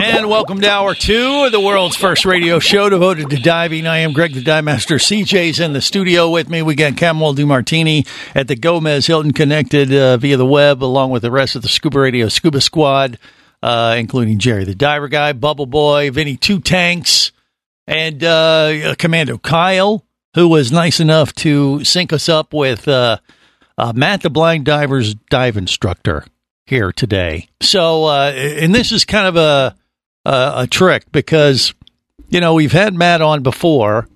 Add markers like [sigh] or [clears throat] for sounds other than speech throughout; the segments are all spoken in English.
And welcome to hour two of the world's first radio show devoted to diving. I am Greg the Dive Master. CJ's in the studio with me. We got Camel DiMartini at the Gomez Hilton connected uh, via the web, along with the rest of the Scuba Radio Scuba Squad, uh, including Jerry the Diver Guy, Bubble Boy, Vinny Two Tanks, and uh, Commando Kyle, who was nice enough to sync us up with uh, uh, Matt the Blind Diver's dive instructor here today. So, uh, and this is kind of a, a a trick because you know we've had Matt on before,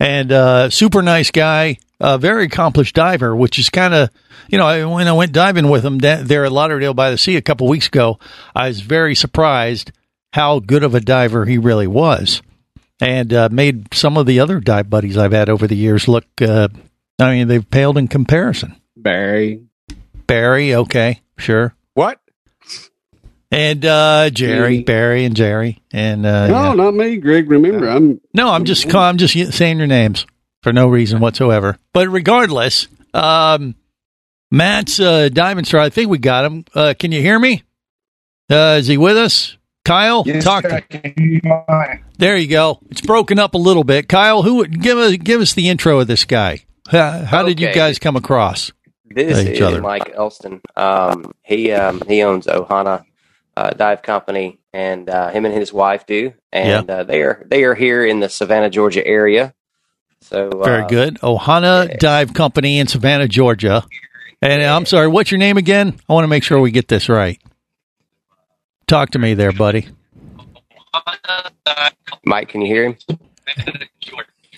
and uh, super nice guy, a very accomplished diver, which is kind of you know I- when I went diving with him da- there at Lauderdale by the Sea a couple weeks ago, I was very surprised how good of a diver he really was, and uh, made some of the other dive buddies I've had over the years look. Uh, I mean, they've paled in comparison. Barry. Barry, okay, sure. What? And uh, Jerry, Me. Barry, and Jerry, and uh, no, yeah. not me, Greg. Remember, I'm. no, I'm just call- I'm just saying your names for no reason whatsoever. But regardless, um, Matt's uh, diamond star. I think we got him. Uh, can you hear me? Uh, is he with us? Kyle, talk. To- there you go. It's broken up a little bit. Kyle, who give us give us the intro of this guy? How, how did you guys come across? This Uh, each is other. Mike Elston. Um, he um, he owns Ohana uh, Dive Company, and uh, him and his wife do, and uh, they are they are here in the Savannah, Georgia area. So Very uh, good. Ohana Dive Company in Savannah, Georgia. And I'm sorry, what's your name again? I want to make sure we get this right. Talk to me there, buddy. Mike, can you hear him?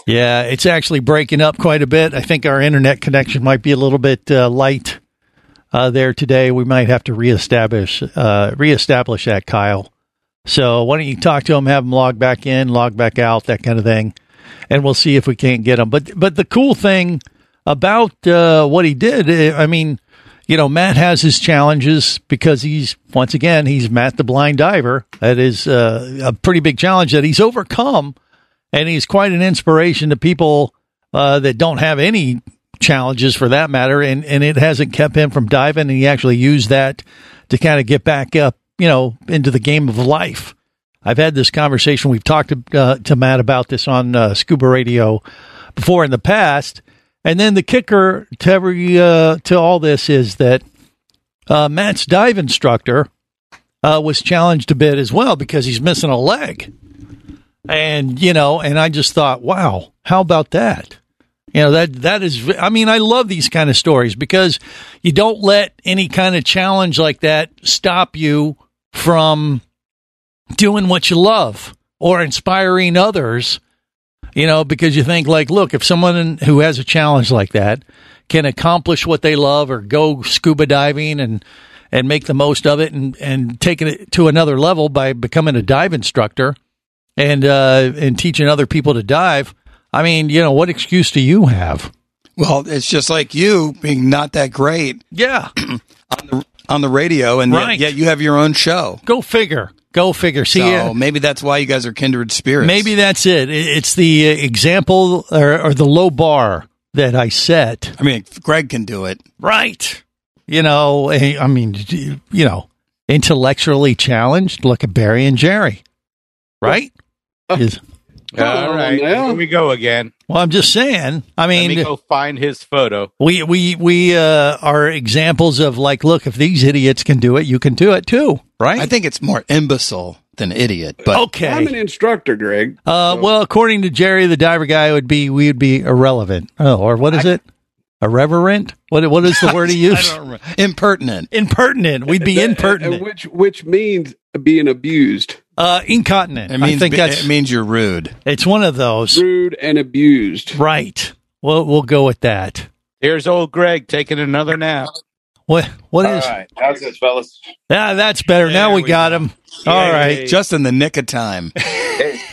Yeah, it's actually breaking up quite a bit. I think our internet connection might be a little bit uh, light uh, there today. We might have to reestablish uh, reestablish that, Kyle. So why don't you talk to him, have him log back in, log back out, that kind of thing, and we'll see if we can't get him. But but the cool thing about uh, what he did, eh, I mean, you know, Matt has his challenges because he's once again he's Matt the blind diver. That is uh, a pretty big challenge that he's overcome and he's quite an inspiration to people uh, that don't have any challenges for that matter, and and it hasn't kept him from diving. And he actually used that to kind of get back up, you know, into the game of life. I've had this conversation. We've talked to, uh, to Matt about this on uh, Scuba Radio before in the past, and then the kicker to every uh, to all this is that uh, Matt's dive instructor uh, was challenged a bit as well because he's missing a leg and you know and i just thought wow how about that you know that that is i mean i love these kind of stories because you don't let any kind of challenge like that stop you from doing what you love or inspiring others you know because you think like look if someone who has a challenge like that can accomplish what they love or go scuba diving and and make the most of it and and taking it to another level by becoming a dive instructor and uh, and teaching other people to dive. I mean, you know, what excuse do you have? Well, it's just like you being not that great Yeah, [clears throat] on the, on the radio, and Right. yet, yet you have your own show. go figure. Go figure. See, so uh, maybe that's why you guys are kindred spirits. maybe that's it. It- It's the uh, example or, or the low bar that I set. I mean, Greg can do it. Right. You know, eh, I mean, you know, intellectually challenged. Look at Barry and Jerry. Right. Is All right, now. here we go again. Well, I'm just saying. I mean, Let me mean, go find his photo. we we we uh, are examples of like, look, if these idiots can do it, you can do it too, right? I think it's more imbecile than idiot, but okay. I'm an instructor, Greg. Uh, well, according to Jerry, the diver guy would be we would be irrelevant. Oh, or what is it? Irreverent? What what is the word he [laughs] I used? impertinent. Impertinent. We'd be That- impertinent. which which means being abused, Uh, incontinent. It means I think be- that's it means you're rude. it's one of those. rude and abused. Right. Well, we'll go with that. Here's old Greg taking another nap. What what All is? right, how's this, fellas? Yeah, that's better. now we we got go. him. All right. Just in the nick of time. [laughs]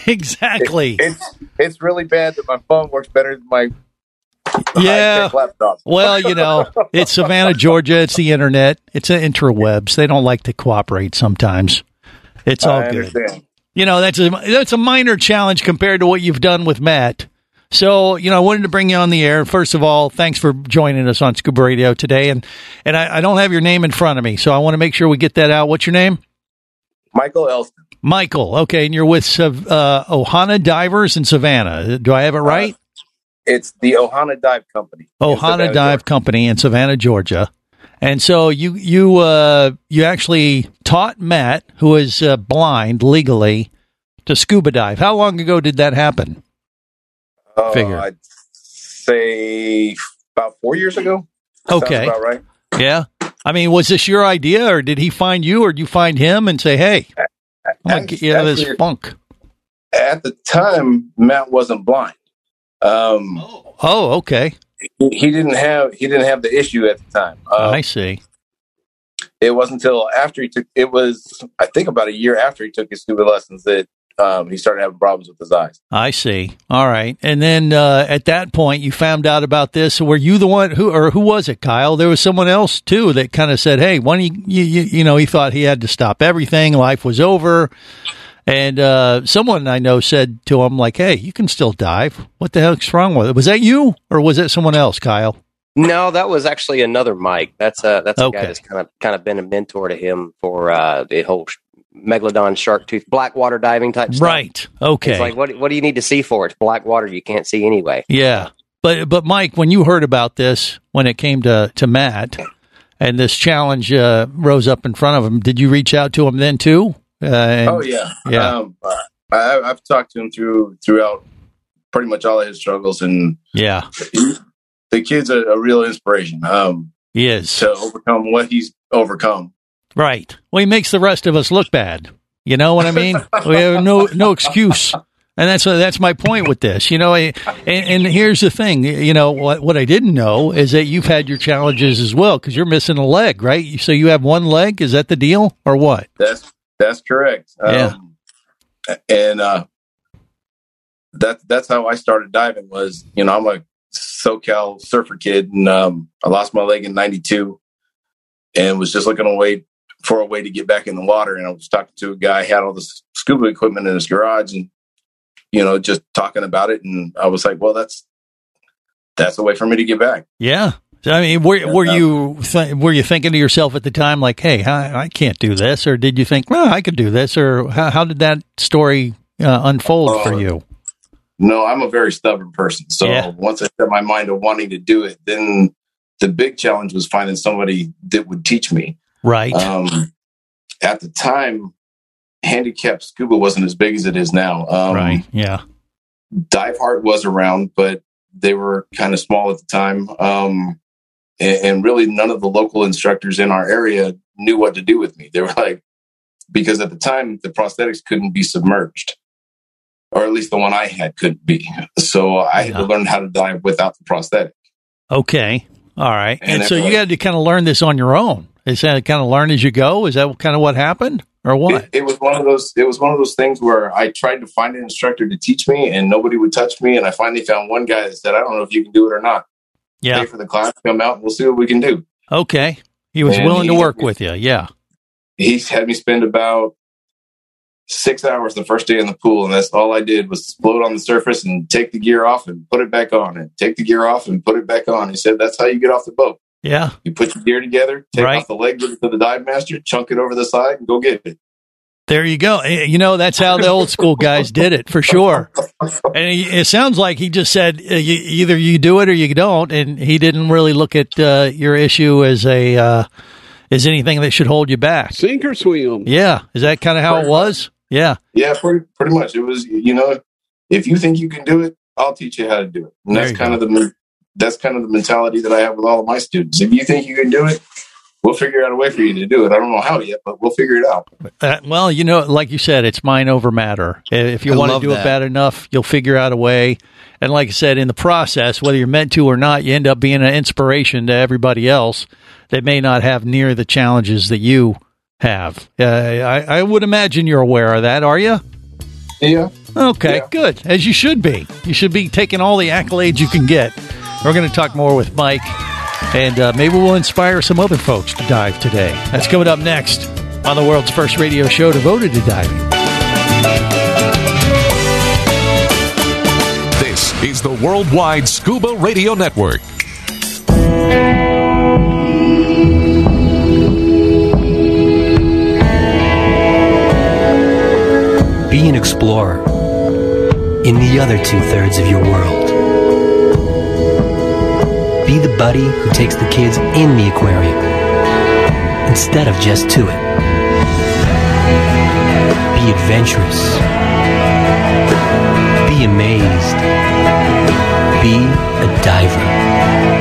Exactly. It's it's really bad that my phone works better than my Yeah. laptop. [laughs] Well, you know, it's Savannah, Georgia. It's the internet. It's the interwebs. They don't like to cooperate sometimes. It's all I good. understand. You know, that's a that's a minor challenge compared to what you've done with Matt. So, you know, I wanted to bring you on the air. First of all, thanks for joining us on Scuba Radio today. And and I, I don't have your name in front of me, so I want to make sure we get that out. What's your name? Michael Elston. Michael. Okay, and you're with uh, Ohana Divers in Savannah. Do I have it right? It's the Ohana Dive Company. Ohana Dive Georgia. Company in Savannah, Georgia. And so you you uh, you actually taught Matt, who is uh, blind legally, to scuba dive. How long ago did that happen? Uh, Figure. I'd say about four years ago. Okay. about right. Yeah. I mean, was this your idea, or did he find you, or did you find him and say, "Hey, I'm gonna get you out of this Actually- funk"? At the time, Matt wasn't blind. Um, Oh, okay. He, didn't have he didn't have the issue at the time. Um, I see. it wasn't until after he took it was I think about a year after he took his scuba lessons that um, he started having problems with his eyes. I see. All right. And then uh, at that point, you found out about this. Were you the one who, or who was it, Kyle? There was someone else too that kind of said, "Hey, when he, you, you, you know, he thought he had to stop everything. Life was over." And uh, someone I know said to him, "Like, hey, you can still dive. What the heck's wrong with it? Was that you, or was it someone else, Kyle?" No, that was actually another Mike. That's a that's a Okay. guy that's kind of kind of been a mentor to him for uh, the whole megalodon shark tooth black water diving type stuff. Right. Okay. It's like what what do you need to see for it? It's black water you can't see anyway. Yeah. But but Mike, when you heard about this, when it came to to Matt, and this challenge uh, rose up in front of him, did you reach out to him then too? Uh, and- oh yeah, yeah. Um, I, I've talked to him through throughout pretty much all of his struggles, and yeah, he, the kid's a, a real inspiration um, he is to overcome what he's overcome. right. Well, he makes the rest of us look bad. You know what I mean? [laughs] we have no no excuse. And that's that's my point with this, you know. I- And, and here's the thing, you know, what what I didn't know is that you've had your challenges as well because you're missing a leg, right? So you have one leg. Is that the deal, or what? That's that's correct. Yeah. Um, and uh, that that's how I started diving. Was you know I'm a SoCal surfer kid, and um, I lost my leg in '92, and was just looking away for a way to get back in the water. And I was talking to a guy had all this scuba equipment in his garage, and you know just talking about it. And I was like, well, that's that's a way for me to get back. Yeah. I mean, were were you th- were you thinking to yourself at the time like, "Hey, I, I can't do this," or did you think, "Well, I could do this," or how, how did that story uh, unfold for Uh, you? No, I'm a very stubborn person. So Yeah. once I set my mind to wanting to do it, then the big challenge was finding somebody that would teach me. Right. Um, at the time, handicapped scuba wasn't as big as it is now. Um, right. Yeah. DiveHeart was around, but they were kind of small at the time. Um, and, and really, none of the local instructors in our area knew what to do with me. They were like, because at the time, the prosthetics couldn't be submerged, or at least the one I had couldn't be. So I had to learn how to dive without the prosthetic. Okay. All right. And, And so you had to kind of learn this on your own. Is that kind of learn as you go? Is that kind of what happened, or what? It, it was one of those. It was one of those things where I tried to find an instructor to teach me, and nobody would touch me. And I finally found one guy that said, "I don't know if you can do it or not. Yeah. Pay for the class, come out, and we'll see what we can do." Okay. He was And willing to work with you. Yeah. He's had me spend about six hours the first day in the pool, and that's all I did was float on the surface and take the gear off and put it back on, and take the gear off and put it back on. He said, "That's how you get off the boat. Yeah. You put your gear together, take Right. off the leg, to the dive master, chunk it over the side, and go get it." There you go. Eh, You know, that's how the old school guys did it for sure. And he, it sounds like he just said uh, you, either you do it or you don't, and he didn't really look at uh, your issue as a uh, as anything that should hold you back. Sink or swim. Yeah, is that kind of how it was? Yeah, Yeah, pretty, pretty much. It was, you know, if you think you can do it, I'll teach you how to do it. And There that's kind of the that's kind of the mentality that I have with all of my students. If you think you can do it, we'll figure out a way for you to do it. I don't know how yet, but we'll figure it out. Uh, well, you know, like you said, it's mind over matter. If you I want to love do it bad enough, you'll figure out a way. And like I said, in the process, whether you're meant to or not, you end up being an inspiration to everybody else that may not have near the challenges that you have. Uh, I, I would imagine you're aware of that, are you? Yeah. Okay, Yeah. good. As you should be. You should be taking all the accolades you can get. We're going to talk more with Mike, and uh, maybe we'll inspire some other folks to dive today. That's coming up next on the world's first radio show devoted to diving. This is the Worldwide Scuba Radio Network. Be an explorer in the other two thirds of your world. Be the buddy who takes the kids in the aquarium instead of just to it. Be adventurous. Be amazed. Be a diver.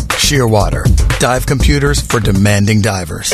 Shearwater, dive computers for demanding divers.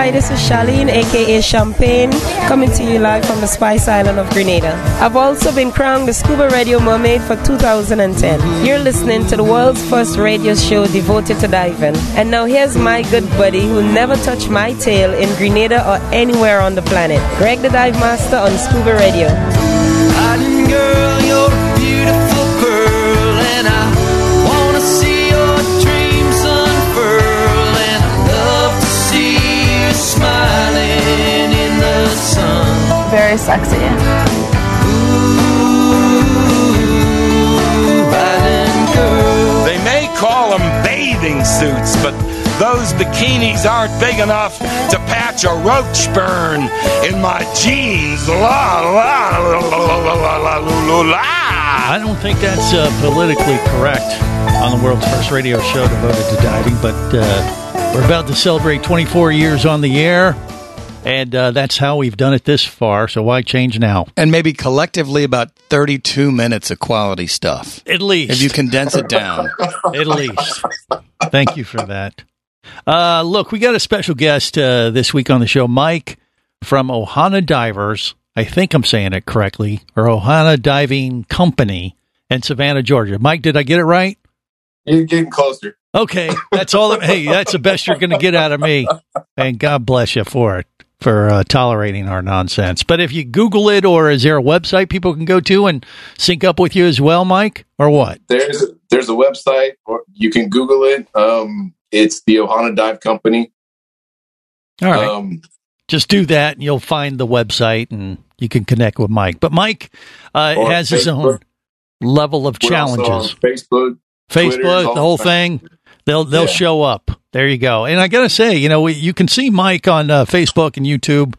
Hi, this is Charlene, aka Champagne, coming to you live from the Spice Island of Grenada. I've also been crowned the Scuba Radio Mermaid for 2010. You're listening to the world's first radio show devoted to diving. And now here's my good buddy who never touched my tail in Grenada or anywhere on the planet, Greg the Dive Master on Scuba Radio. very sexy. They may call them bathing suits, but those bikinis aren't big enough to patch a roach burn in my jeans. La la la la la la la la. I don't think that's uh, politically correct on the world's first radio show devoted to diving, but uh, we're about to celebrate 24 years on the air and uh, that's how we've done it this far, so why change now? And maybe collectively about 32 minutes of quality stuff. At least. If you condense it down. [laughs] At least. Thank you for that. Uh, look, we got a special guest uh, this week on the show, Mike from Ohana Divers. I I think I'm saying it correctly, or Ohana Diving Company in Savannah, Georgia. Mike, did I get it right? You're getting closer. Okay, that's all. Hey, that's the best you're going to get out of me, and God bless you for it for uh, tolerating our nonsense. But if you Google it, or is there a website people can go to and sync up with you as well, Mike, or what? There's a, there's a website, or you can Google it. Um, it's the Ohana Dive Company. All right. Um, Just do that, and you'll find the website, and you can connect with Mike. But Mike uh, has his own level of we're challenges. Facebook, Twitter, Facebook, all the whole thing. They'll they'll Yeah. show up. There you go. And I gotta say, you know, we, you can see Mike on uh, Facebook and YouTube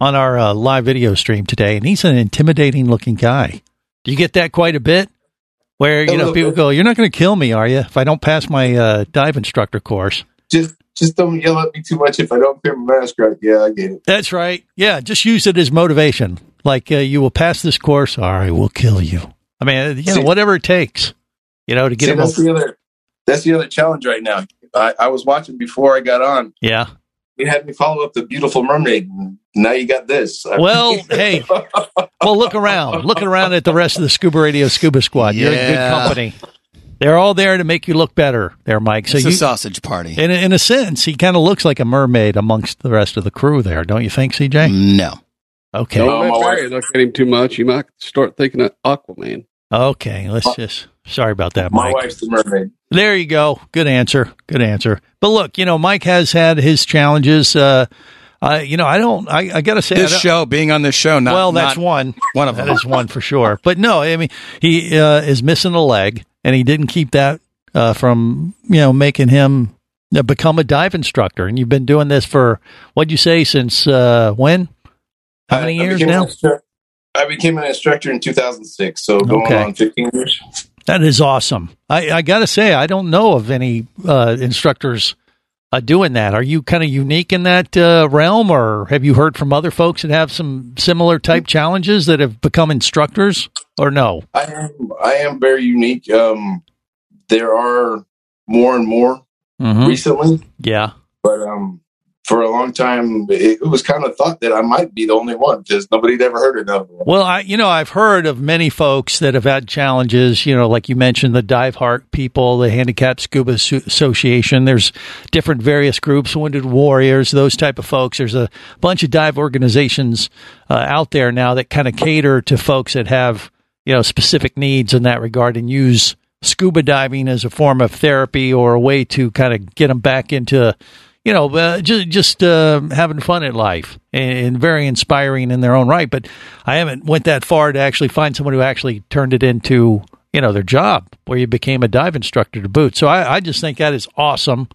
on our uh, live video stream today, and he's an intimidating looking guy. Do you get that quite a bit? Where you know people bit. go, "You're not going to kill me, are you?" If I don't pass my uh, dive instructor course. Just just don't yell at me too much if I don't clear my mask right. Yeah, I get it. That's right. Yeah, just use it as motivation. Like uh, you will pass this course, or I will kill you. I mean, uh, you know, whatever it takes, you know, to get See, that's the other that's the other challenge right now. I, I was watching before I got on. Yeah. You had me follow up the beautiful mermaid. Now you got this. [laughs] Well, hey, well, look around. Looking around at the rest of the Scuba Radio Scuba Squad. You're in good company. They're all there to make you look better, there, Mike. So it's you, a sausage party. in a, in a sense, he kind of looks like a mermaid amongst the rest of the crew there, don't you think, CJ? No. Okay. Don't No, let my Barry look at him too much. You might start thinking of Aquaman. Okay. Let's just. Sorry about that, Mike. my wife's the mermaid. There you go. Good answer. Good answer. But look, you know, Mike has had his challenges. Uh, uh, you know, I don't. I, I got to say, This show, being on this show, not well, that's not one. one of That them. is one for sure. But no, I mean, he uh, is missing a leg, and he didn't keep that uh, from you know making him uh, become a dive instructor. And you've been doing this for what'd you say since uh, when? How many I- I years now? instru- I became an instructor in 2006, so going Okay. on 15 years. That is awesome. I, I got to say, I don't know of any uh, instructors uh, doing that. Are you kind of unique in that uh, realm, or have you heard from other folks that have some similar type challenges that have become instructors, or no? I am I am very unique. Um, there are more and more Mhm. recently, Yeah. but um, for a long time, it, was kind of thought that I might be the only one because nobody'd ever heard of another one. Well, I you know I've heard of many folks that have had challenges. You know, like you mentioned, the DiveHeart people, the Handicapped Scuba Asso- Association. There's different various groups, Wounded Warriors, those type of folks. There's a bunch of dive organizations uh, out there now that kind of cater to folks that have you know specific needs in that regard and use scuba diving as a form of therapy or a way to kind of get them back into you know, uh, just just uh, having fun at life and, very inspiring in their own right. But I haven't went that far to actually find someone who actually turned it into you know their job, where you became a dive instructor to boot. So I, I just think that is awesome.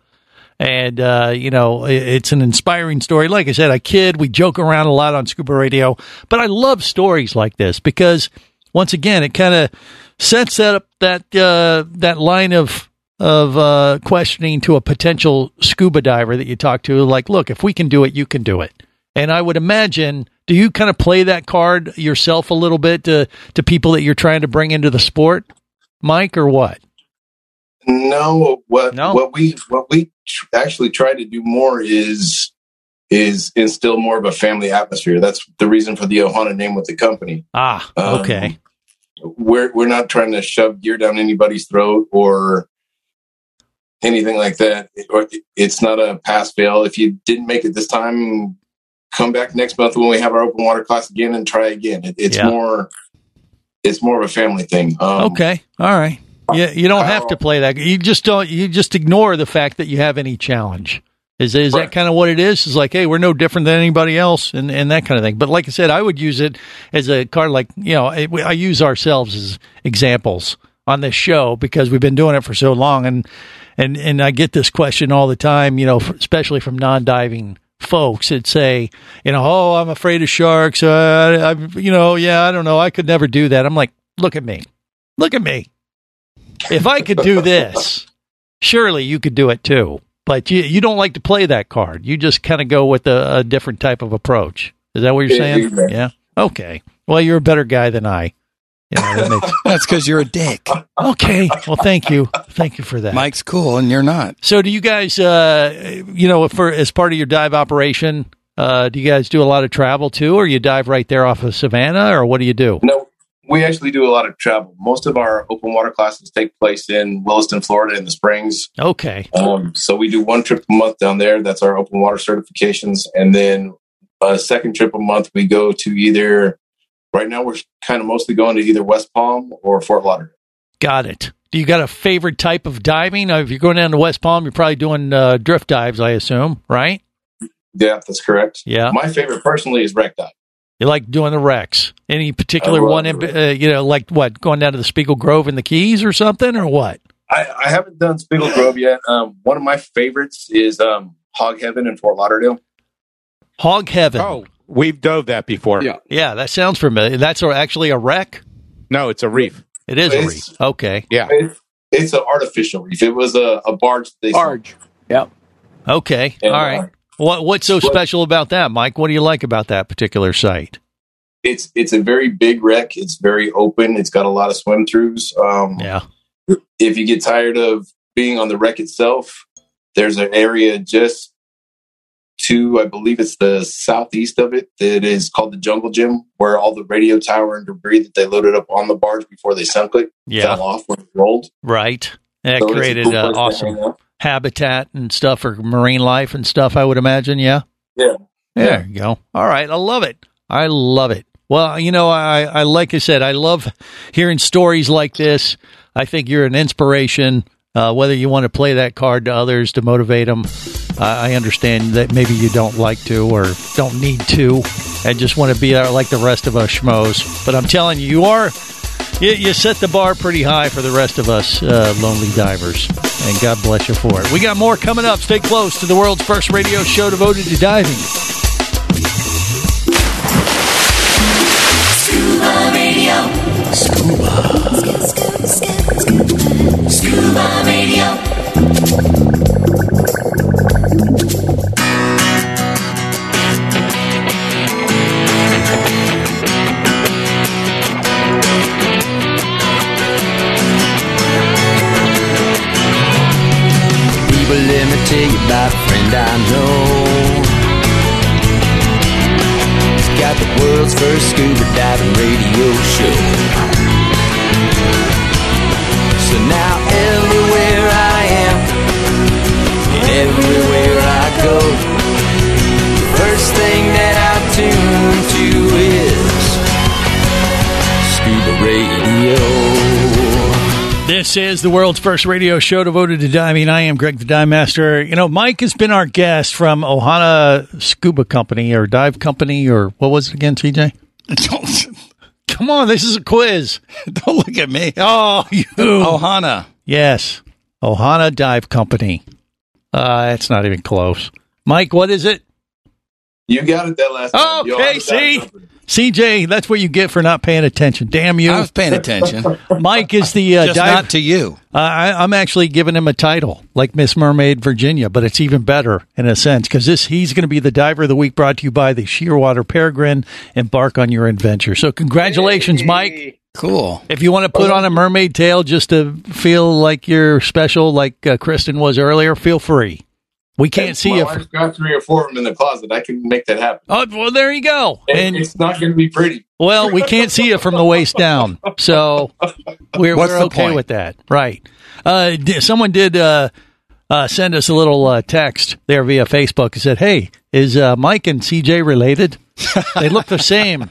And, uh, you know, it- it's an inspiring story. Like I said, I kid, we joke around a lot on Scuba Radio, but I love stories like this because once again, it kind of sets up that, uh, that line of, of, uh, questioning to a potential scuba diver that you talk to. Like, look, if we can do it, you can do it. And I would imagine, do you kind of play that card yourself a little bit to, to people that you're trying to bring into the sport, Mike, or what? No, what No? what we what we tr- actually try to do more is is instill more of a family atmosphere. That's the reason for the Ohana name with the company. Ah, Um, okay. We're we're not trying to shove gear down anybody's throat or anything like that. Or it's not a pass fail. If you didn't make it this time, come back next month when we have our open water class again and try again. It, it's Yeah. more it's more of a family thing. Um, Okay. All right. You, you don't have to play that. You just don't. You just ignore the fact that you have any challenge. Is is that kind of what it is? Is like, hey, we're no different than anybody else, and, and that kind of thing. But like I said, I would use it as a card. Like you know, I, I use ourselves as examples on this show because we've been doing it for so long, and and and I get this question all the time. You know, especially from non-diving folks that say, you know, oh, I'm afraid of sharks. Uh, I, you know, yeah, I don't know. I could never do that. I'm like, look at me, look at me. If I could do this, surely you could do it too. But you you don't like to play that card. You just kind of go with a, a different type of approach. Is that what you're saying? Yeah. Okay. Well, you're a better guy than I. You know, that makes- [laughs] That's because you're a dick. okay. Well, thank you. Thank you for that. Mike's cool and you're not. So, do you guys, uh, you know, for as part of your dive operation, Uh, do you guys do a lot of travel too, or you dive right there off of Savannah, or what do you do? No, we actually do a lot of travel. Most of our open water classes take place in Williston, Florida, in the springs. Okay. Um, so we do one trip a month down there. That's our open water certifications, and then a second trip a month we go to either. Right now, we're kind of mostly going to either West Palm or Fort Lauderdale. Got it. Do you got a favorite type of diving? If you're going down to West Palm, you're probably doing uh, drift dives, I assume, right? Yeah, that's correct. Yeah. My favorite personally is wreck dive. You like doing the wrecks? Any particular one? In, uh, you know, like what? Going down to the Spiegel Grove in the Keys or something, or what? I, I haven't done Spiegel Grove yet. Um, one of my favorites is um, Hog Heaven in Fort Lauderdale. Hog Heaven. Oh, we've dove that before. Yeah. Yeah, that sounds familiar. That's actually a wreck. No, it's a reef. It is a reef. Okay. Yeah. It's, it's an artificial reef. It was a, a barge. They Barge. Yep. Okay. And, All right. uh, What What's so what- special about that, Mike? What do you like about that particular site? It's it's a very big wreck. It's very open. It's got a lot of swim throughs. Um, Yeah. if you get tired of being on the wreck itself, there's an area just to, I believe it's the southeast of it, that is called the Jungle Gym, where all the radio tower and debris that they loaded up on the barge before they sunk it Yeah. fell off when it rolled. Right. That So it's a created cool uh, awesome habitat and stuff for marine life and stuff. I would imagine. Yeah. Yeah. There you go. All right. I love it. I love it. Well, you know, I, I like I said, I love hearing stories like this. I think you're an inspiration. Uh, whether you want to play that card to others to motivate them, I understand that maybe you don't like to or don't need to, and just want to be there like the rest of us schmoes. But I'm telling you, you are you, you set the bar pretty high for the rest of us uh, lonely divers, and God bless you for it. We got more coming up. Stay close to the world's first radio show devoted to diving. Scuba Radio. Scuba. Scuba Radio. Tell you about a friend I know. He's got the world's first scuba diving radio show. So now everywhere I am, and everywhere I go, the first thing that I tune to is scuba radio. This is the world's first radio show devoted to diving. I am Greg the Dive Master. You know, Mike has been our guest from Ohana Scuba Company or Dive Company or what was it again, TJ? [laughs] Come on, this is a quiz. [laughs] Don't look at me. Oh, you. [laughs] Ohana. Yes. Ohana Dive Company. Uh, it's not even close. Mike, what is it? You got it that last time. Okay, all see? Got it. CJ, that's what you get for not paying attention. Damn you. I was paying attention. [laughs] Mike is the uh, Just dive- not to you. Uh, I, I'm actually giving him a title, like Miss Mermaid Virginia, but it's even better in a sense because this he's going to be the diver of the week, brought to you by the Shearwater Peregrine. Embark on your adventure. So congratulations, Mike. Cool. If you want to put on a mermaid tail just to feel like you're special, like uh, Kristen was earlier, feel free. We can't see My you. wife's got three or four of them in the closet. I can make that happen. Oh, well, there you go. And And it's not going to be pretty. Well, we can't see it from the waist down, so we're, we're okay point? with that, right? Uh, di- someone did uh, uh, send us a little uh, text there via Facebook and said, "Hey, is uh, Mike and CJ related? they look the same.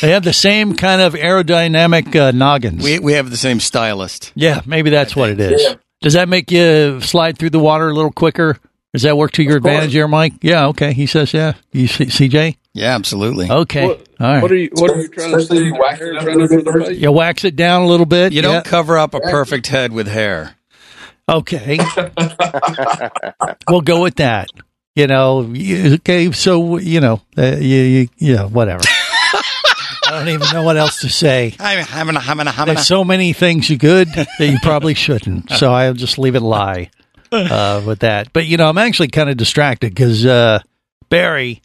They have the same kind of aerodynamic uh, noggins. We we have the same stylist. yeah, maybe that's what it is. Yeah. Does that make you slide through the water a little quicker? Does that work to your advantage, here, Mike? Yeah. Okay. He says, yeah. You, see, CJ? Yeah, absolutely. Okay. What, All right. what are you? What are you trying to say? you wax it up a running little for bit the first. face? You wax it down a little bit. You Yeah. don't cover up a perfect head with hair. Okay. [laughs] we'll go with that. You know, okay, so, you know, uh, you, you, you know, whatever. [laughs] I don't even know what else to say. I'm having a having a having There's so many things you could that you probably shouldn't. So I'll just leave it lie [laughs] uh, with that. But, you know, I'm actually kind of distracted because uh, Barry,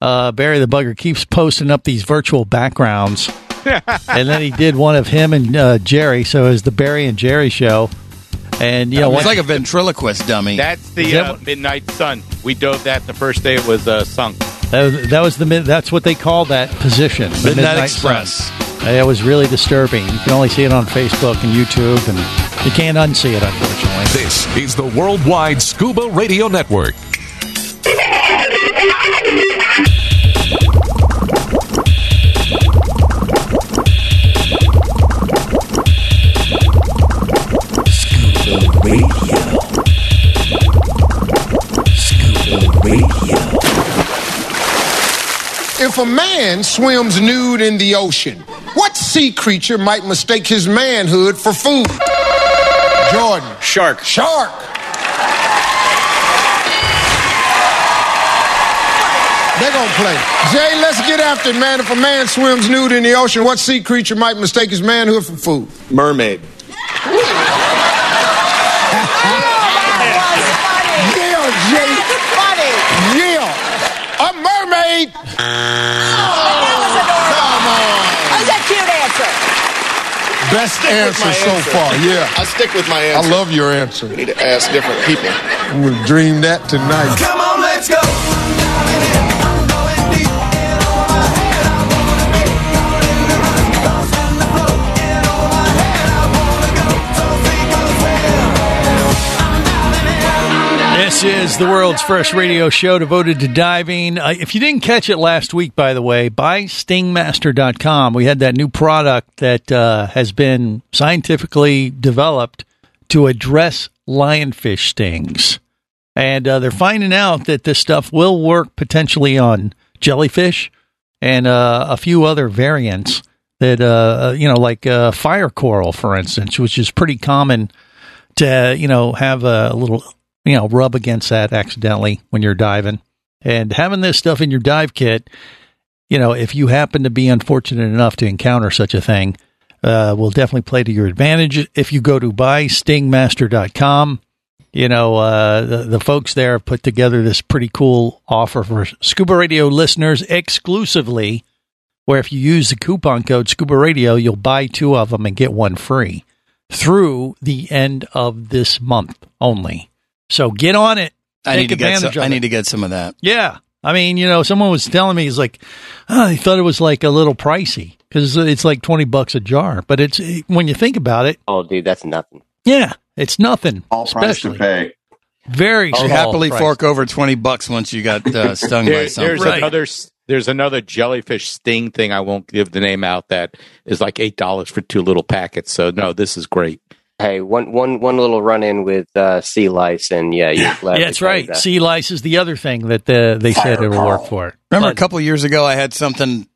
uh, Barry the Bugger, keeps posting up these virtual backgrounds. [laughs] and then he did one of him and uh, Jerry. So it was the Barry and Jerry show. And, you know, It's what? like a ventriloquist dummy. That's the that uh, Midnight Sun. We dove that the first day it was uh, sunk. That was, that was the mid, that's what they call that position, the Midnight Express. Uh, It was really disturbing. You can only see it on Facebook and YouTube, and you can't unsee it, unfortunately. This is the Worldwide Scuba Radio Network. Scuba Radio. Scuba Radio. If a man swims nude in the ocean, what sea creature might mistake his manhood for food? Jordan. Shark. Shark. They're gonna play. Jay, let's get after it, man. If a man swims nude in the ocean, what sea creature might mistake his manhood for food? Mermaid. Oh that was funny. Yeah, Jay. Yeah. A mermaid. [laughs] Come on. How's that cute answer? Best Stick answer so answer. far. Yeah. I stick with my answer. I love your answer. We need to ask different people. I'm gonna dream that tonight. This is the world's first radio show devoted to diving. Uh, if you didn't catch it last week, by the way, buy stingmaster.com. We had that new product that uh, has been scientifically developed to address lionfish stings. And uh, they're finding out that this stuff will work potentially on jellyfish and uh, a few other variants that, uh, you know, like uh, fire coral, for instance, which is pretty common to, you know, have a little, you know, rub against that accidentally when you're diving. And having this stuff in your dive kit, you know, if you happen to be unfortunate enough to encounter such a thing, uh, will definitely play to your advantage. If you go to buystingmaster.com, you know, uh, the, the folks there have put together this pretty cool offer for Scuba Radio listeners exclusively, where if you use the coupon code Scuba Radio, you'll buy two of them and get one free through the end of this month only. So get on it. I need to get. Some, of I need to get some of that. Yeah. I mean, you know, someone was telling me, he's like, oh, he thought it was like a little pricey because it's like 20 bucks a jar. But it's, when you think about it, Oh, dude, that's nothing. yeah, it's nothing. All price to pay. Very You small happily price. fork over twenty bucks once you got uh, [laughs] stung by something. there's another there's another jellyfish sting thing. I won't give the name out. That is like eight dollars for two little packets. So no, this is great. Hey, one one one little run in with uh, sea lice, and yeah, you [laughs] Yeah, that's right. Sea lice is the other thing that uh, they said it'll work for. Remember But- a couple years ago, I had something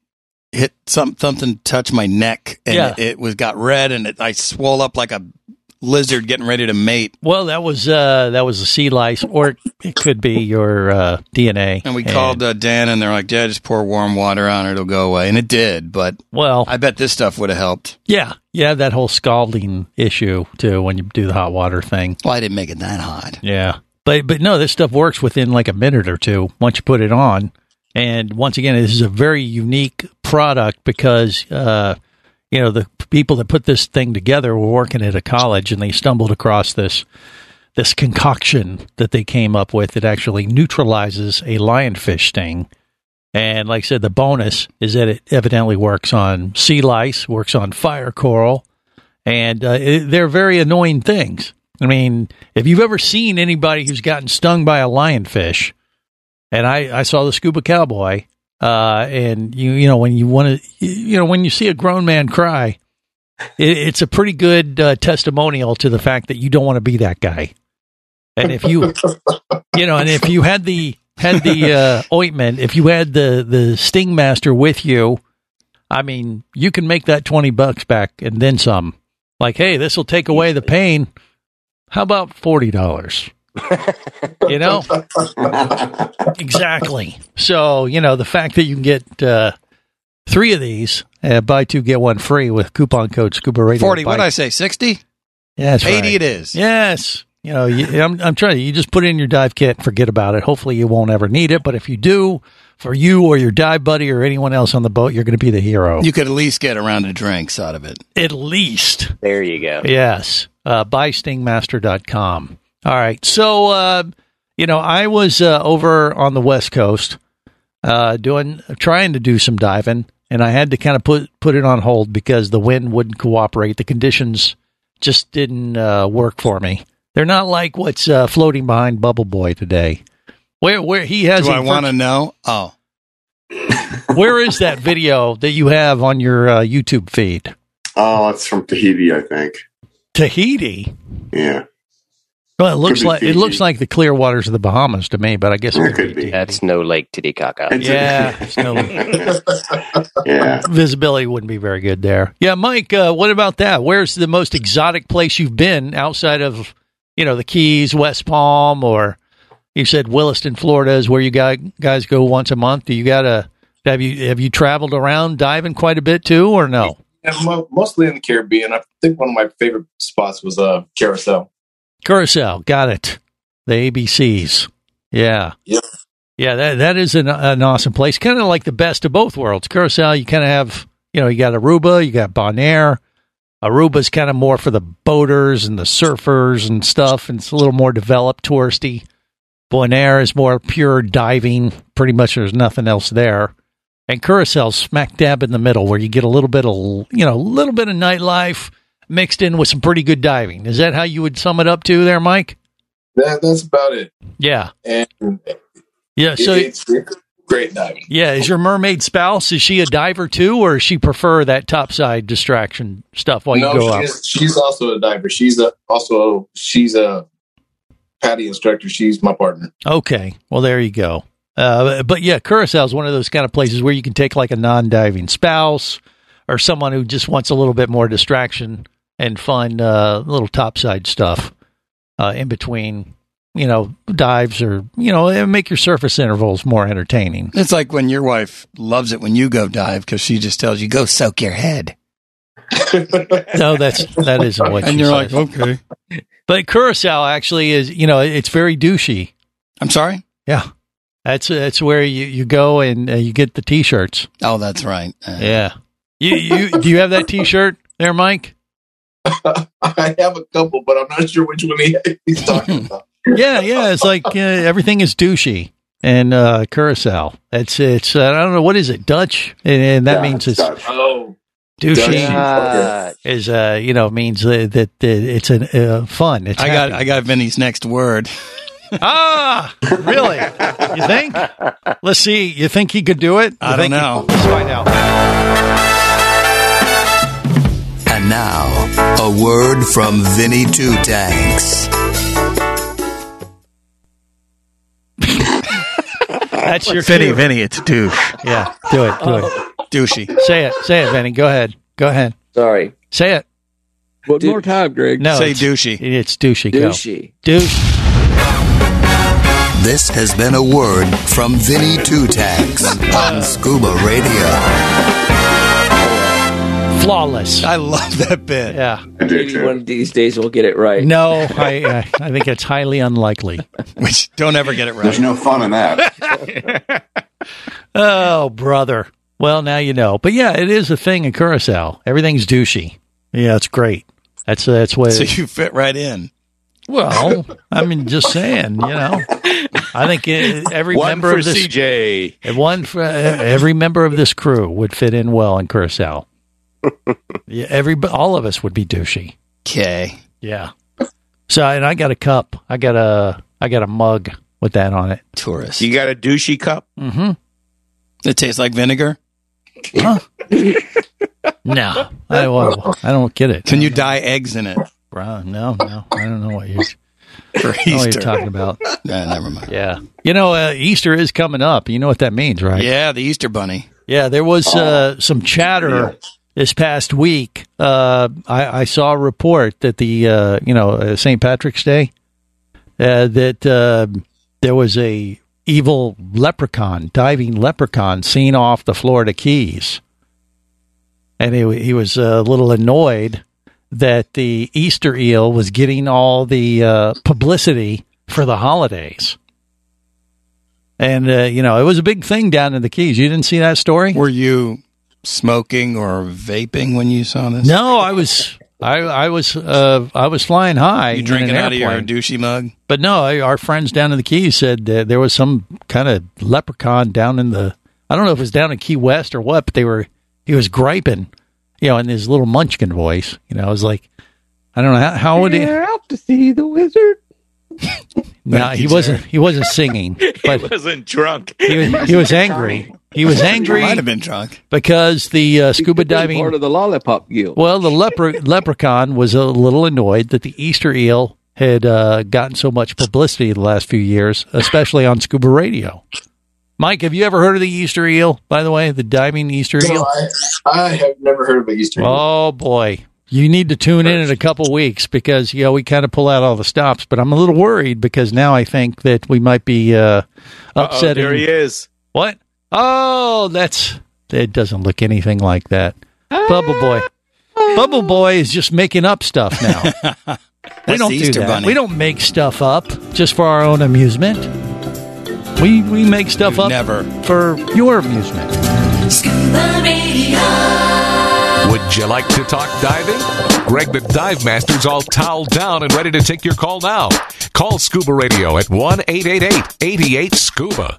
hit some something touch my neck, and Yeah. it, it was got red, and it, I swole up like a lizard getting ready to mate. Well, that was uh, that was a sea lice, or it could be your uh, DNA. And we called uh, DAN, and they're like, "Yeah, just pour warm water on it; it'll go away." And it did, but well, I bet this stuff would have helped. Yeah, yeah, that whole scalding issue too when you do the hot water thing. Well, I didn't make it that hot. Yeah, but but no, this stuff works within like a minute or two once you put it on. And once again, this is a very unique product because uh, you know the people that put this thing together were working at a college and they stumbled across this this concoction that they came up with that actually neutralizes a lionfish sting. And like I said, the bonus is that it evidently works on sea lice, works on fire coral, and uh, it, they're very annoying things. I mean, if you've ever seen anybody who's gotten stung by a lionfish, and I, I saw the scuba cowboy, uh, and you you know when you want to you know when you see a grown man cry, it, it's a pretty good uh, testimonial to the fact that you don't want to be that guy. And if you you know, and if you had the had the uh, [laughs] ointment, if you had the the sting master with you, I mean, you can make that twenty bucks back and then some. Like, hey, this will take away the pain. How about forty dollars? You know, exactly. So you know the fact that you can get uh, three of these, uh, buy two get one free with coupon code Scuba Radio. Forty? What did I say? Sixty? Yeah, Eighty. right. It is. Yes. You know, you, I'm, I'm trying to, you just put it in your dive kit, forget about it. Hopefully you won't ever need it. But if you do, for you or your dive buddy or anyone else on the boat, you're going to be the hero. You could at least get a round of drinks out of it. At least. There you go. Yes. Uh, buystingmaster.com. All right. So, uh, you know, I was uh, over on the West Coast uh, doing trying to do some diving, and I had to kind of put put it on hold because the wind wouldn't cooperate. The conditions just didn't uh, work for me. They're not like what's uh, floating behind Bubble Boy today. Where where he has Do a I want to know? Oh, [laughs] where is that video that you have on your uh, YouTube feed? Oh, it's from Tahiti, I think. Tahiti. Yeah. Well, it looks Could be like it looks like the clear waters of the Bahamas to me, but I guess it could be. That's no Lake Titicaca. Yeah, [laughs] it's no- yeah. visibility wouldn't be very good there. Yeah, Mike, uh, what about that? Where's the most exotic place you've been outside of you know the Keys, West Palm, or you said Williston, Florida is where you guys guys go once a month? Do you got to have you have you traveled around diving quite a bit too, or no? And mo- mostly in the Caribbean. I think one of my favorite spots was uh, Carousel. Curacao, got it. The ABCs. Yeah. Yep. Yeah, that that is an, an awesome place. Kind of like the best of both worlds. Curacao, you kind of have, you know, you got Aruba, you got Bonaire. Aruba's kind of more for the boaters and the surfers and stuff, and it's a little more developed, touristy. Bonaire is more pure diving. Pretty much, there's nothing else there. And Curaçao's smack dab in the middle, where you get a little bit of, you know, a little bit of nightlife mixed in with some pretty good diving. Is that how you would sum it up to there, Mike? That, that's about it. Yeah. And Yeah. So it- it's, it's great diving. Yeah, is your mermaid spouse is she a diver too, or does she prefer that topside distraction stuff while no, you go up? she's, she's also a diver. She's a, also she's a PADI instructor. She's my partner. Okay, well there you go. Uh, but yeah, Curacao is one of those kind of places where you can take like a non-diving spouse or someone who just wants a little bit more distraction and fun, uh, little topside stuff uh, in between, you know, dives or you know, and make your surface intervals more entertaining. it's like when your wife loves it when you go dive because she just tells you go soak your head, [laughs] No, that's that isn't what. and she you're says. like, okay. But Curacao actually is, you know, it's very douchey. I'm sorry. Yeah, that's that's where you, you go and uh, you get the t-shirts. Oh, that's right. Uh, Yeah, you you do you have that t-shirt there, Mike? I have a couple, but I'm not sure which one he, he's talking [laughs] about. Yeah, yeah. It's like uh, everything is douchey and uh, Curacao. It's it's uh, I don't know what is it Dutch, and, and that Yeah, means it's it's Dutch. Oh, douchey. Uh, Is uh you know means uh, that uh, it's a uh, fun. It's I got happy. I got Vinny's next word. [laughs] ah really. You think? [laughs] Let's see. You think he could do it? You I don't think he- know. Let's find out. Now, a word from Vinny Two Tanks. That's your Vinny, cue. Vinny, it's douche. Yeah, do it. Do it. Douchey. Say it. Say it, Vinny. Go ahead. Go ahead. sorry. Say it. One more time, Greg. No, Say it's, douchey. It's douchey. Go. Douchey. Douche. This has been a word from Vinny Two Tanks on Scuba Radio. Flawless. I love that bit. Yeah. Maybe one of these days we'll get it right. No, I uh, I think it's highly unlikely. [laughs] Which don't ever get it right. There's no fun in that. [laughs] Oh, brother. Well, now you know. But yeah, it is a thing in Curacao. Everything's douchey. Yeah, it's great. That's that's what. So you fit right in. well, I mean, just saying. You know, I think uh, every One member for of this CJ. one for, uh, every member of this crew would fit in well in Curacao. Yeah, every all of us would be douchey. Okay. Yeah. So, and I got a cup. I got a I got a mug with that on it. Tourist. You got a douchey cup? Mm-hmm. It tastes like vinegar. Huh? no, I, well, I don't get it. Can you dye eggs in it Bro, no, no, I don't know what you're, for I know what you're talking about. Nah, never mind. Yeah, you know, uh, Easter is coming up. You know what that means, right? Yeah, the Easter bunny. Yeah, there was uh, some chatter this past week. Uh, I, I saw a report that the uh, you know uh, St. Patrick's Day uh, that uh, there was a evil leprechaun, diving leprechaun, seen off the Florida Keys, and he he was a little annoyed that the Easter eel was getting all the publicity for the holidays. And you know, it was a big thing down in the Keys. You didn't see that story? Were you smoking or vaping when you saw this? No, I was I I was uh, I was flying high. You in drinking an out of your airplane. douchey mug? But no, I, our friends down in the Keys said that there was some kind of leprechaun down in the. I don't know if it was down in Key West or what, but they were. He was griping, you know, in his little Munchkin voice. You know, I was like, I don't know how, how would he. out to see the wizard. [laughs] No, he wasn't. He wasn't singing, [laughs] but he wasn't drunk. he was, he was angry. He was [laughs] angry. Might have been drunk. because the uh, scuba diving. part of the lollipop guild. Well, the lepre- [laughs] leprechaun was a little annoyed that the Easter eel had uh, gotten so much publicity the last few years, especially on scuba radio. Mike, have you ever heard of the Easter eel? By the way, the diving Easter No, eel. I, I have never heard of a Easter. egg. Oh boy, you need to tune in in a couple weeks because you know we kind of pull out all the stops. But I'm a little worried because now I think that we might be uh, Uh-oh, upsetting. there he is. What? Oh, that's it. Doesn't look anything like that. Bubble boy. Bubble boy is just making up stuff now. [laughs] we don't do that. bunny. We don't make stuff up just for our own amusement. We we make stuff up Never. for your amusement. Scuba Radio. Would you like to talk diving? Greg the Dive Master's all toweled down and ready to take your call now. Call Scuba Radio at 1 888 88 Scuba.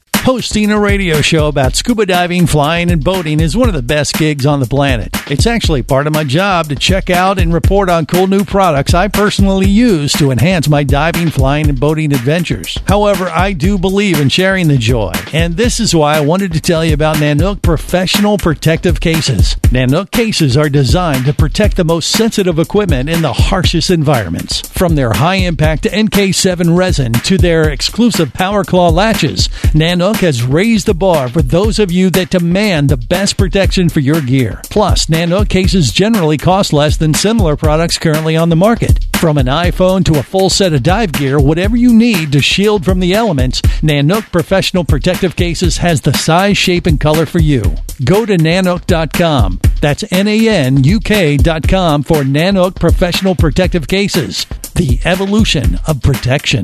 Hosting a radio show about scuba diving, flying, and boating is one of the best gigs on the planet. It's actually part of my job to check out and report on cool new products I personally use to enhance my diving, flying, and boating adventures. However, I do believe in sharing the joy, and this is why I wanted to tell you about Nanuk Professional Protective Cases. Nanuk cases are designed to protect the most sensitive equipment in the harshest environments. From their high impact NK7 resin to their exclusive Power Claw latches, Nanuk has raised the bar for those of you that demand the best protection for your gear. Plus, Nanuk cases generally cost less than similar products currently on the market. From an iPhone to a full set of dive gear, whatever you need to shield from the elements, Nanuk Professional Protective Cases has the size, shape, and color for you. Go to nanuk.com. That's N A N U K.com for Nanuk Professional Protective Cases. The evolution of protection.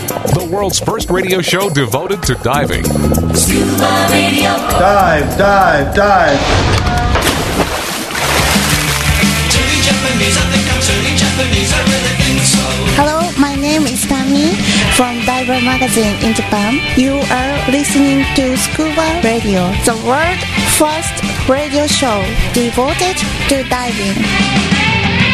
The world's first radio show devoted to diving. Scuba Radio. Dive, dive, dive. Hello, my name is Tami from Diver Magazine in Japan. You are listening to Scuba Radio, the world first radio show devoted to diving.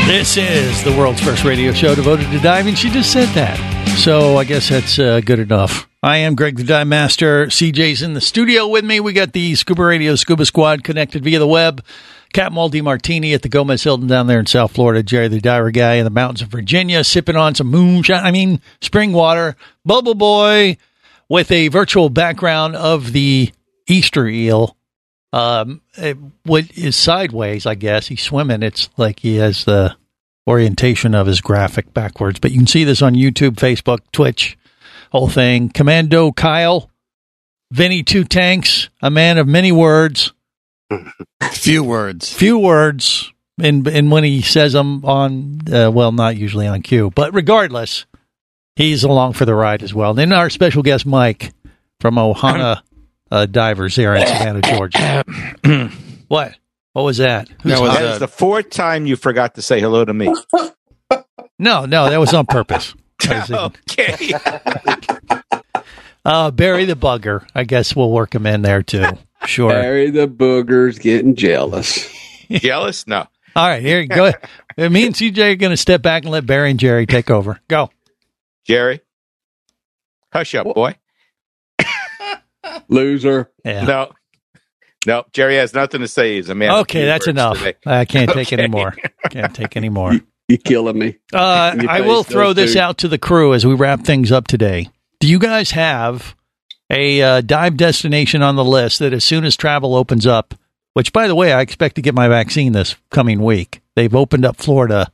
This is the world's first radio show devoted to diving. She just said that. So I guess that's uh, good enough. I am Greg the Dive Master. CJ's in the studio with me. We got the Scuba Radio Scuba Squad connected via the web. Captain Maldi Martini at the Gomez Hilton down there in South Florida. Jerry the Diver Guy in the mountains of Virginia sipping on some moonshine. I mean, spring water. Bubble Boy with a virtual background of the Easter eel. Um, it, what is sideways, I guess. He's swimming. It's like he has the orientation of his graphic backwards. But you can see this on YouTube, Facebook, Twitch, whole thing. Commando Kyle, Vinny Two Tanks, a man of many words. [laughs] Few words. Few words. And, and when he says them on, uh, well, not usually on cue, but regardless, He's along for the ride as well. Then our special guest Mike from Ohana uh, Divers here in Savannah, Georgia. [coughs] what? What was that? Who's That was that is the fourth time you forgot to say hello to me. [laughs] no, no, that was on purpose. [laughs] Was- okay. [laughs] Uh, Barry the Bugger. I guess we'll work him in there too. Sure. Barry the booger's getting jealous. Jealous? No. All right, here go. Uh, Me and CJ are going to step back and let Barry and Jerry take over. Go. Jerry, hush up, boy. Loser. Yeah. No. No, Jerry has nothing to say. He's a man. Okay, that's enough. today. I can't take Okay. any more. [laughs] Can't take any more. You killing me. Uh, I will throw this two. out to the crew as we wrap things up today. Do you guys have a uh, dive destination on the list that as soon as travel opens up, which by the way, I expect to get my vaccine this coming week. They've opened up Florida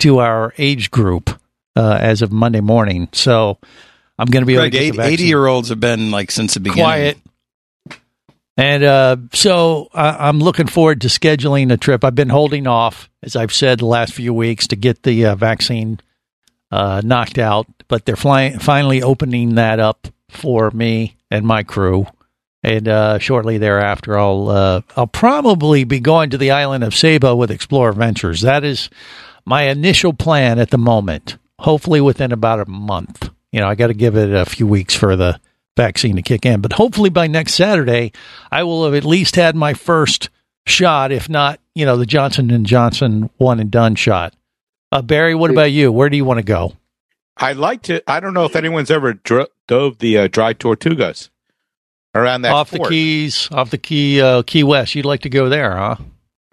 to our age group uh, as of Monday morning. So I'm going to be able to get the 80 year olds have been like since the beginning. quiet. And uh, so I, I'm looking forward to scheduling a trip. I've been holding off, as I've said, the last few weeks to get the uh, vaccine uh, knocked out, but they're flying, finally opening that up for me and my crew. And uh, shortly thereafter, I'll uh, I'll probably be going to the island of Saba with Explorer Ventures. That is my initial plan at the moment. Hopefully, within about a month. You know, I got to give it a few weeks for the vaccine to kick in, but hopefully by next Saturday, I will have at least had my first shot, if not, you know, the Johnson and Johnson one and done shot. Uh, Barry, what about you? Where do you want to go? I'd like to. I don't know if anyone's ever dro- dove the uh, dry tortugas around that off fort. the Keys, off the Key uh, Key West. You'd like to go there, huh?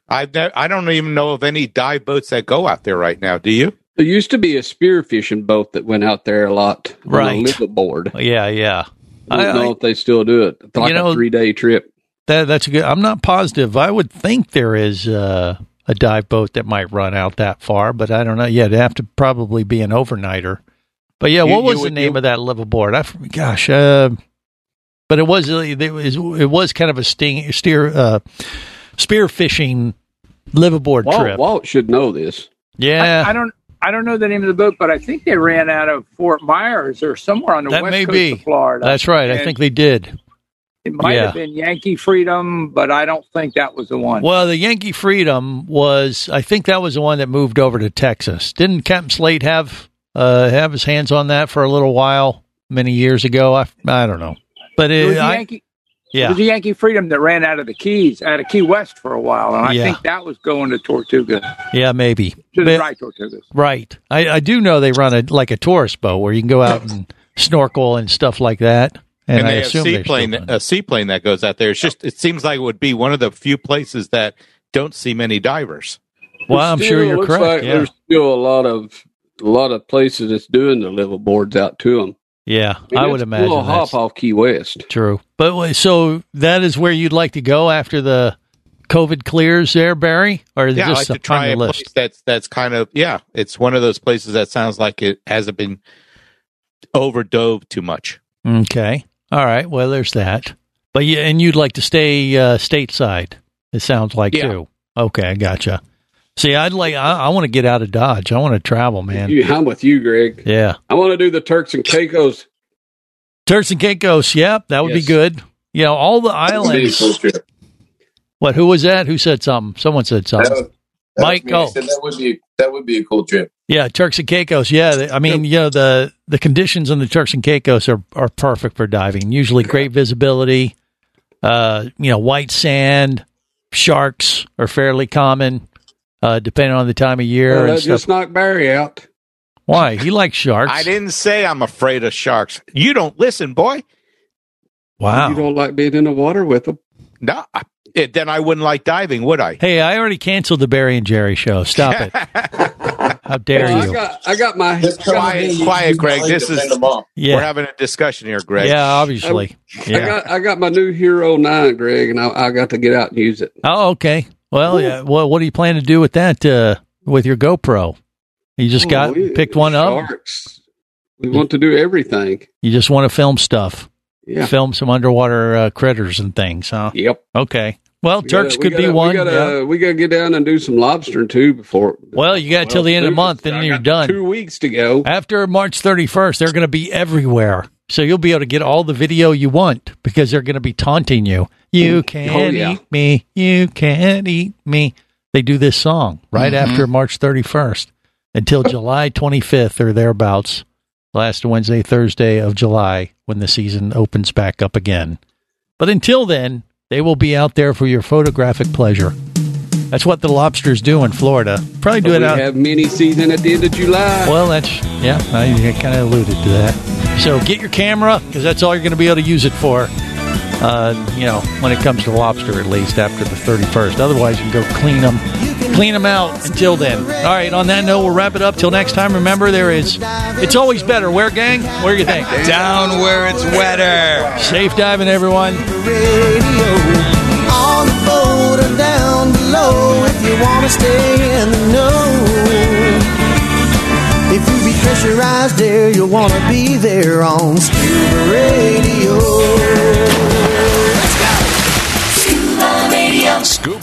I I don't even know of any dive boats that go out there right now. Do you? There used to be a spearfishing boat that went out there a lot. on a Right. liveaboard. Yeah, yeah. I don't I- know if they still do it. It's like You know- a three day trip. That that's good. I'm not positive. I would think there is uh, a dive boat that might run out that far, but I don't know. Yeah, it'd have to probably be an overnighter. But yeah, You- what you was the would- name you- of that liveaboard? I f- gosh, uh, but it was it was it was kind of a sting steer uh, spear fishing liveaboard Walt, trip. Walt should know this. Yeah, I, I don't. I don't know the name of the boat, but I think they ran out of Fort Myers or somewhere on the that west may coast be. of Florida. That's right. I think they did. it might yeah. have been Yankee Freedom, but I don't think that was the one. Well, the Yankee Freedom was, I think that was the one that moved over to Texas. Didn't Captain Slate have uh, have his hands on that for a little while many years ago? I, I don't know, but It it, was, the I, Yankee, it was the Yankee Freedom that ran out of the Keys, out of Key West for a while, and I Yeah. think that was going to Tortuga, yeah, maybe. to the But- dry Tortugas. right. I, I do know they run a like a tourist boat where you can go out and [laughs] snorkel and stuff like that. And, And, I have assume they're seaplane, a seaplane that goes out there. It's just, it seems like it would be one of the few places that don't see many divers. Well, I'm sure you're correct. Like yeah, There's still a lot of a lot of places that's doing the liveaboards out to them. Yeah. mean, I it's would a imagine little that's hop off Key West. true. But so that is where you'd like to go after the COVID clears, there, Barry, or is it Yeah, I just like to try a list? place that's that's kind of yeah. It's one of those places that sounds like it hasn't been overdove too much. Okay. All right. Well, there's that. But yeah, and you'd like to stay uh, stateside. It sounds like Yeah. too. Okay, I gotcha. See, I'd like. I, I want to get out of Dodge. I want to travel, man. You, I'm with you, Greg. Yeah. I want to do the Turks and Caicos. Turks and Caicos. Yep, that would Yes. be good. You know, all the That'd be a islands. What? Who was that? Who said something? Someone said That something. was- that Mike, me. go. I said that would be that would be a cool trip. Yeah, Turks and Caicos. Yeah, they- I mean, you know the the conditions in the Turks and Caicos are are perfect for diving. Usually, great visibility. Uh, you know, white sand, sharks are fairly common, uh, depending on the time of year Well, that just knocked Barry out. Why he likes sharks? I didn't say I'm afraid of sharks. You don't listen, boy. Wow. You don't like being in the water with them. No, I- it, then I wouldn't like diving, would I? Hey, I already canceled the Barry and Jerry show. Stop it! [laughs] How dare Well, I you? got I got my Quiet, quiet, Greg. This is Yeah. we're having a discussion here, Greg. Yeah, obviously. I Yeah. got I got my new Hero Nine, Greg, and I, I got to get out and use it. Oh, okay. Well, yeah. Well, what do you plan to do with that? Uh, with your GoPro? You just got Oh, we- picked one up. Sharks. We want to do everything. You just want to film stuff. Yeah. Film some underwater uh, critters and things, huh? Yep. Okay. Well, We Turks gotta- could be gotta- one. We gotta, yeah. we gotta get down and do some lobstering too before. Well, you got till the end of the month, and then you're done. Two weeks to go. After March 31st, they're going to be everywhere. So you'll be able to get all the video you want because they're going to be taunting you. You can't Oh, yeah. eat me. You can't eat me. They do this song right Mm-hmm. after March 31st until [laughs] July 25th or thereabouts, last Wednesday, Thursday of July when the season opens back up again. But until then, they will be out there for your photographic pleasure. That's what the lobsters do in Florida. Probably do we it out. have mini season at the end of July. Well, that's yeah. I kind of alluded to that. So get your camera because that's all you're going to be able to use it for. Uh, you know, when it comes to lobster, at least after the 31st. Otherwise, you can go clean them, clean them out. Until then. All right. On that note, we'll wrap it up. Till next time. Remember, there is. It's always better. Where, gang? Where do you think? Down where it's wetter. Safe diving, everyone. on the boat or down below if you want to stay in the know. If you be pressurized there, you'll want to be there on Scuba Radio. Scoop